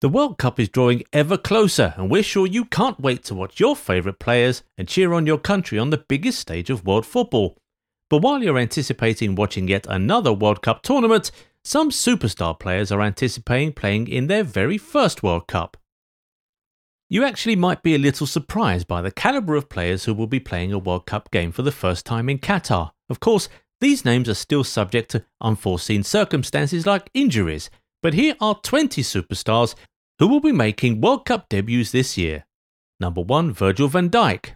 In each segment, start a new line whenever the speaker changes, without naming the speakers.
The World Cup is drawing ever closer, and we're sure you can't wait to watch your favourite players and cheer on your country on the biggest stage of world football. But while you're anticipating watching yet another World Cup tournament, some superstar players are anticipating playing in their very first World Cup. You actually might be a little surprised by the calibre of players who will be playing a World Cup game for the first time in Qatar. Of course, these names are still subject to unforeseen circumstances like injuries, but here are 20 superstars who will be making World Cup debuts this year. Number 1, Virgil van Dijk.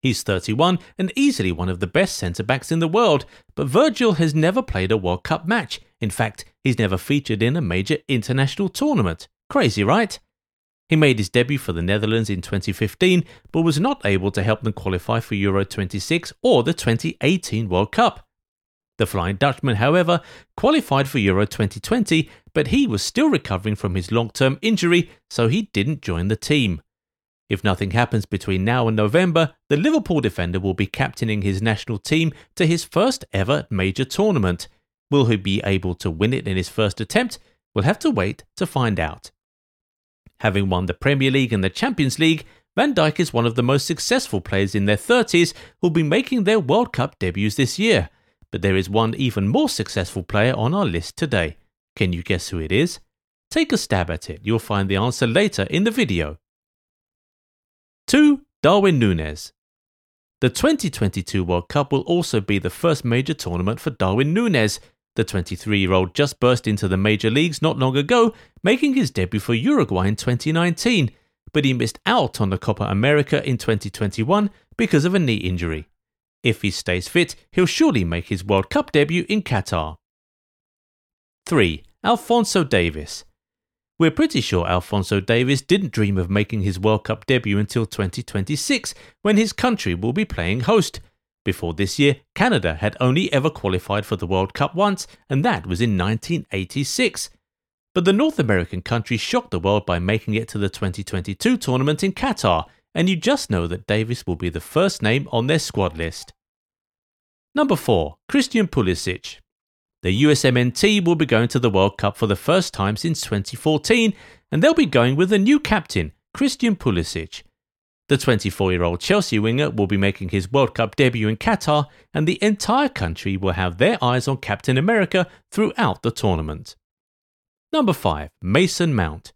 He's 31 and easily one of the best centre backs in the world, but Virgil has never played a World Cup match. In fact, he's never featured in a major international tournament. Crazy, right? He made his debut for the Netherlands in 2015, but was not able to help them qualify for Euro 26 or the 2018 World Cup. The Flying Dutchman, however, qualified for Euro 2020, but he was still recovering from his long term injury, so he didn't join the team. If nothing happens between now and November, the Liverpool defender will be captaining his national team to his first ever major tournament. Will he be able to win it in his first attempt? We'll have to wait to find out. Having won the Premier League and the Champions League, Van Dijk is one of the most successful players in their 30s who'll be making their World Cup debuts this year. But there is one even more successful player on our list today. Can you guess who it is? Take a stab at it. You'll find the answer later in the video. 2. Darwin Núñez. The 2022 World Cup will also be the first major tournament for Darwin Núñez. The 23 year old just burst into the major leagues not long ago, making his debut for Uruguay in 2019, but he missed out on the Copa America in 2021 because of a knee injury. If he stays fit, he'll surely make his World Cup debut in Qatar. 3. Alphonso Davies. We're pretty sure Alphonso Davies didn't dream of making his World Cup debut until 2026, when his country will be playing host. Before this year, Canada had only ever qualified for the World Cup once, and that was in 1986. But the North American country shocked the world by making it to the 2022 tournament in Qatar, and you just know that Davies will be the first name on their squad list. Number 4. Christian Pulisic. The USMNT will be going to the World Cup for the first time since 2014, and they'll be going with a new captain, Christian Pulisic. The 24 year old Chelsea winger will be making his World Cup debut in Qatar, and the entire country will have their eyes on Captain America throughout the tournament. Number 5. Mason Mount.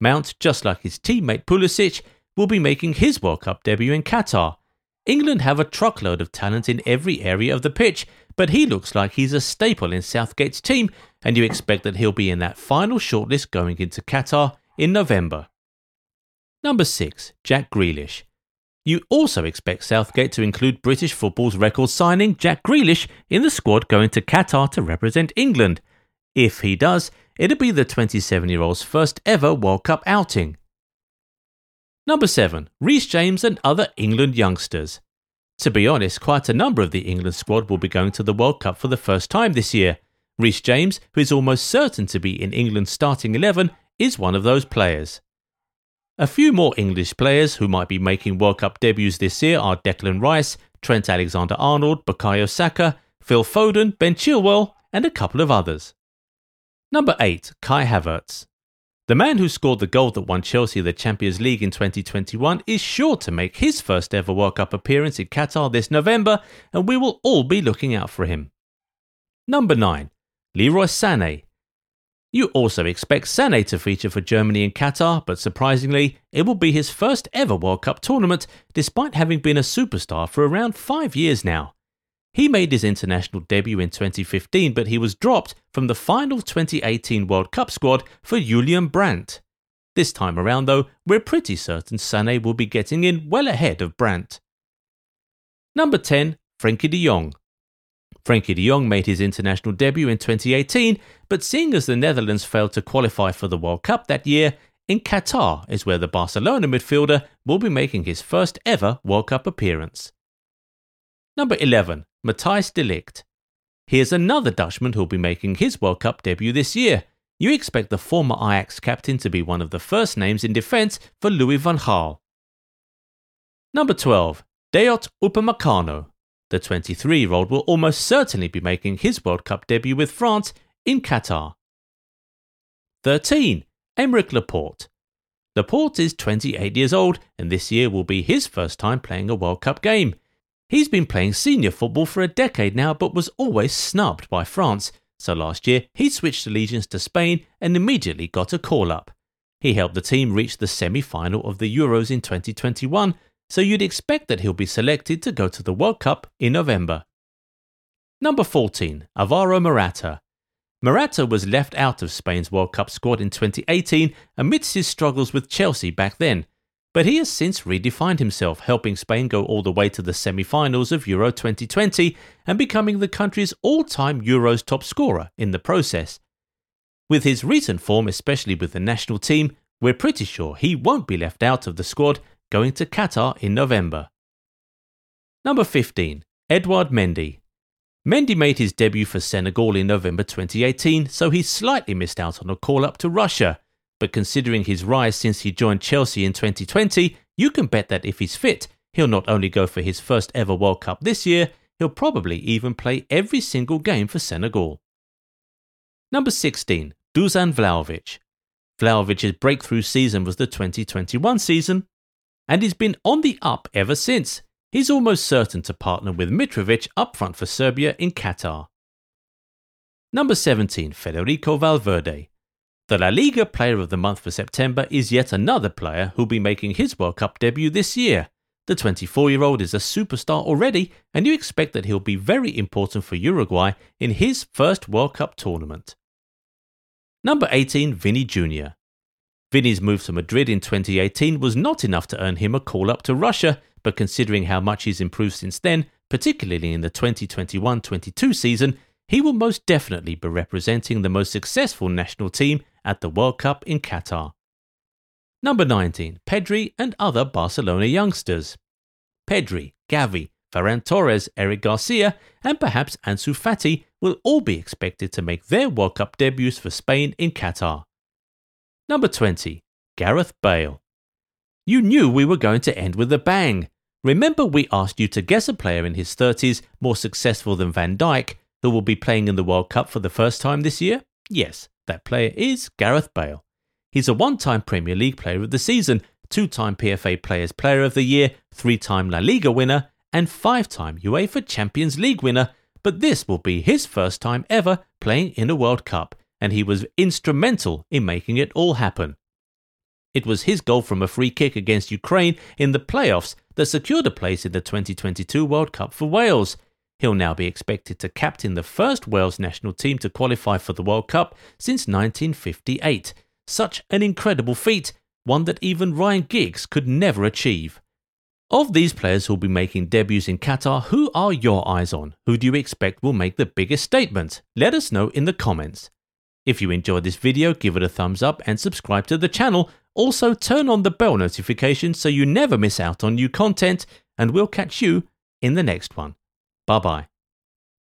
Mount, just like his teammate Pulisic, will be making his World Cup debut in Qatar. England have a truckload of talent in every area of the pitch, but he looks like he's a staple in Southgate's team, and you expect that he'll be in that final shortlist going into Qatar in November. Number 6. Jack Grealish. You also expect Southgate to include British football's record signing Jack Grealish in the squad going to Qatar to represent England. If he does, it'll be the 27 year old's first ever World Cup outing. Number 7. Reece James and other England youngsters. To be honest, quite a number of the England squad will be going to the World Cup for the first time this year. Reece James, who is almost certain to be in England's starting 11, is one of those players. A few more English players who might be making World Cup debuts this year are Declan Rice, Trent Alexander Arnold, Bukayo Saka, Phil Foden, Ben Chilwell, and a couple of others. Number 8. Kai Havertz. The man who scored the goal that won Chelsea the Champions League in 2021 is sure to make his first ever World Cup appearance in Qatar this November, and we will all be looking out for him. Number 9. Leroy Sané. You also expect Sané to feature for Germany in Qatar, but surprisingly, it will be his first ever World Cup tournament, despite having been a superstar for around five years now. He made his international debut in 2015, but he was dropped from the final 2018 World Cup squad for Julian Brandt. This time around, though, we're pretty certain Sané will be getting in well ahead of Brandt. Number 10, Frenkie de Jong. Frenkie de Jong made his international debut in 2018, but seeing as the Netherlands failed to qualify for the World Cup that year, in Qatar is where the Barcelona midfielder will be making his first ever World Cup appearance. Number 11, Matthijs de Ligt. Here's another Dutchman who'll be making his World Cup debut this year. You expect the former Ajax captain to be one of the first names in defence for Louis van Gaal. Number 12, Dayot Upamecano. The 23 year old will almost certainly be making his World Cup debut with France in Qatar. 13, Aymeric Laporte. Laporte is 28 years old, and this year will be his first time playing a World Cup game. He's been playing senior football for a decade now, but was always snubbed by France, so last year he switched allegiance to Spain and immediately got a call up. He helped the team reach the semi final of the Euros in 2021, so you'd expect that he'll be selected to go to the World Cup in November. Number 14, Alvaro Morata. Morata was left out of Spain's World Cup squad in 2018 amidst his struggles with Chelsea back then, but he has since redefined himself, helping Spain go all the way to the semi finals of Euro 2020 and becoming the country's all time Euros top scorer in the process. With his recent form, especially with the national team, we're pretty sure he won't be left out of the squad going to Qatar in November. Number 15, Edouard Mendy. Mendy made his debut for Senegal in November 2018, so he slightly missed out on a call up to Russia. But considering his rise since he joined Chelsea in 2020, you can bet that if he's fit, he'll not only go for his first ever World Cup this year, he'll probably even play every single game for Senegal. Number 16, Dusan Vlahovic. Vlahovic's breakthrough season was the 2021 season, and he's been on the up ever since. He's almost certain to partner with Mitrovic up front for Serbia in Qatar. Number 17, Federico Valverde. The La Liga Player of the Month for September is yet another player who'll be making his World Cup debut this year. The 24 year old is a superstar already, and you expect that he'll be very important for Uruguay in his first World Cup tournament. Number 18, Vini Jr. Vini's move to Madrid in 2018 was not enough to earn him a call up to Russia, but considering how much he's improved since then, particularly in the 2021 22 season, he will most definitely be representing the most successful national team at the World Cup in Qatar. Number 19, Pedri and other Barcelona youngsters. Pedri, Gavi, Ferran Torres, Eric Garcia, and perhaps Ansu Fati will all be expected to make their World Cup debuts for Spain in Qatar. Number 20, Gareth Bale. You knew we were going to end with a bang. Remember, we asked you to guess a player in his 30s more successful than Van Dijk who will be playing in the World Cup for the first time this year? Yes, that player is Gareth Bale. He's a one time Premier League Player of the Season, two time PFA Players Player of the Year, three time La Liga winner, and five time UEFA Champions League winner. But this will be his first time ever playing in a World Cup, and he was instrumental in making it all happen. It was his goal from a free kick against Ukraine in the playoffs that secured a place in the 2022 World Cup for Wales. He'll now be expected to captain the first Wales national team to qualify for the World Cup since 1958. Such an incredible feat, one that even Ryan Giggs could never achieve. Of these players who'll be making debuts in Qatar, who are your eyes on? Who do you expect will make the biggest statement? Let us know in the comments. If you enjoyed this video, give it a thumbs up and subscribe to the channel also, turn on the bell notification so you never miss out on new content, and we'll catch you in the next one. Bye bye.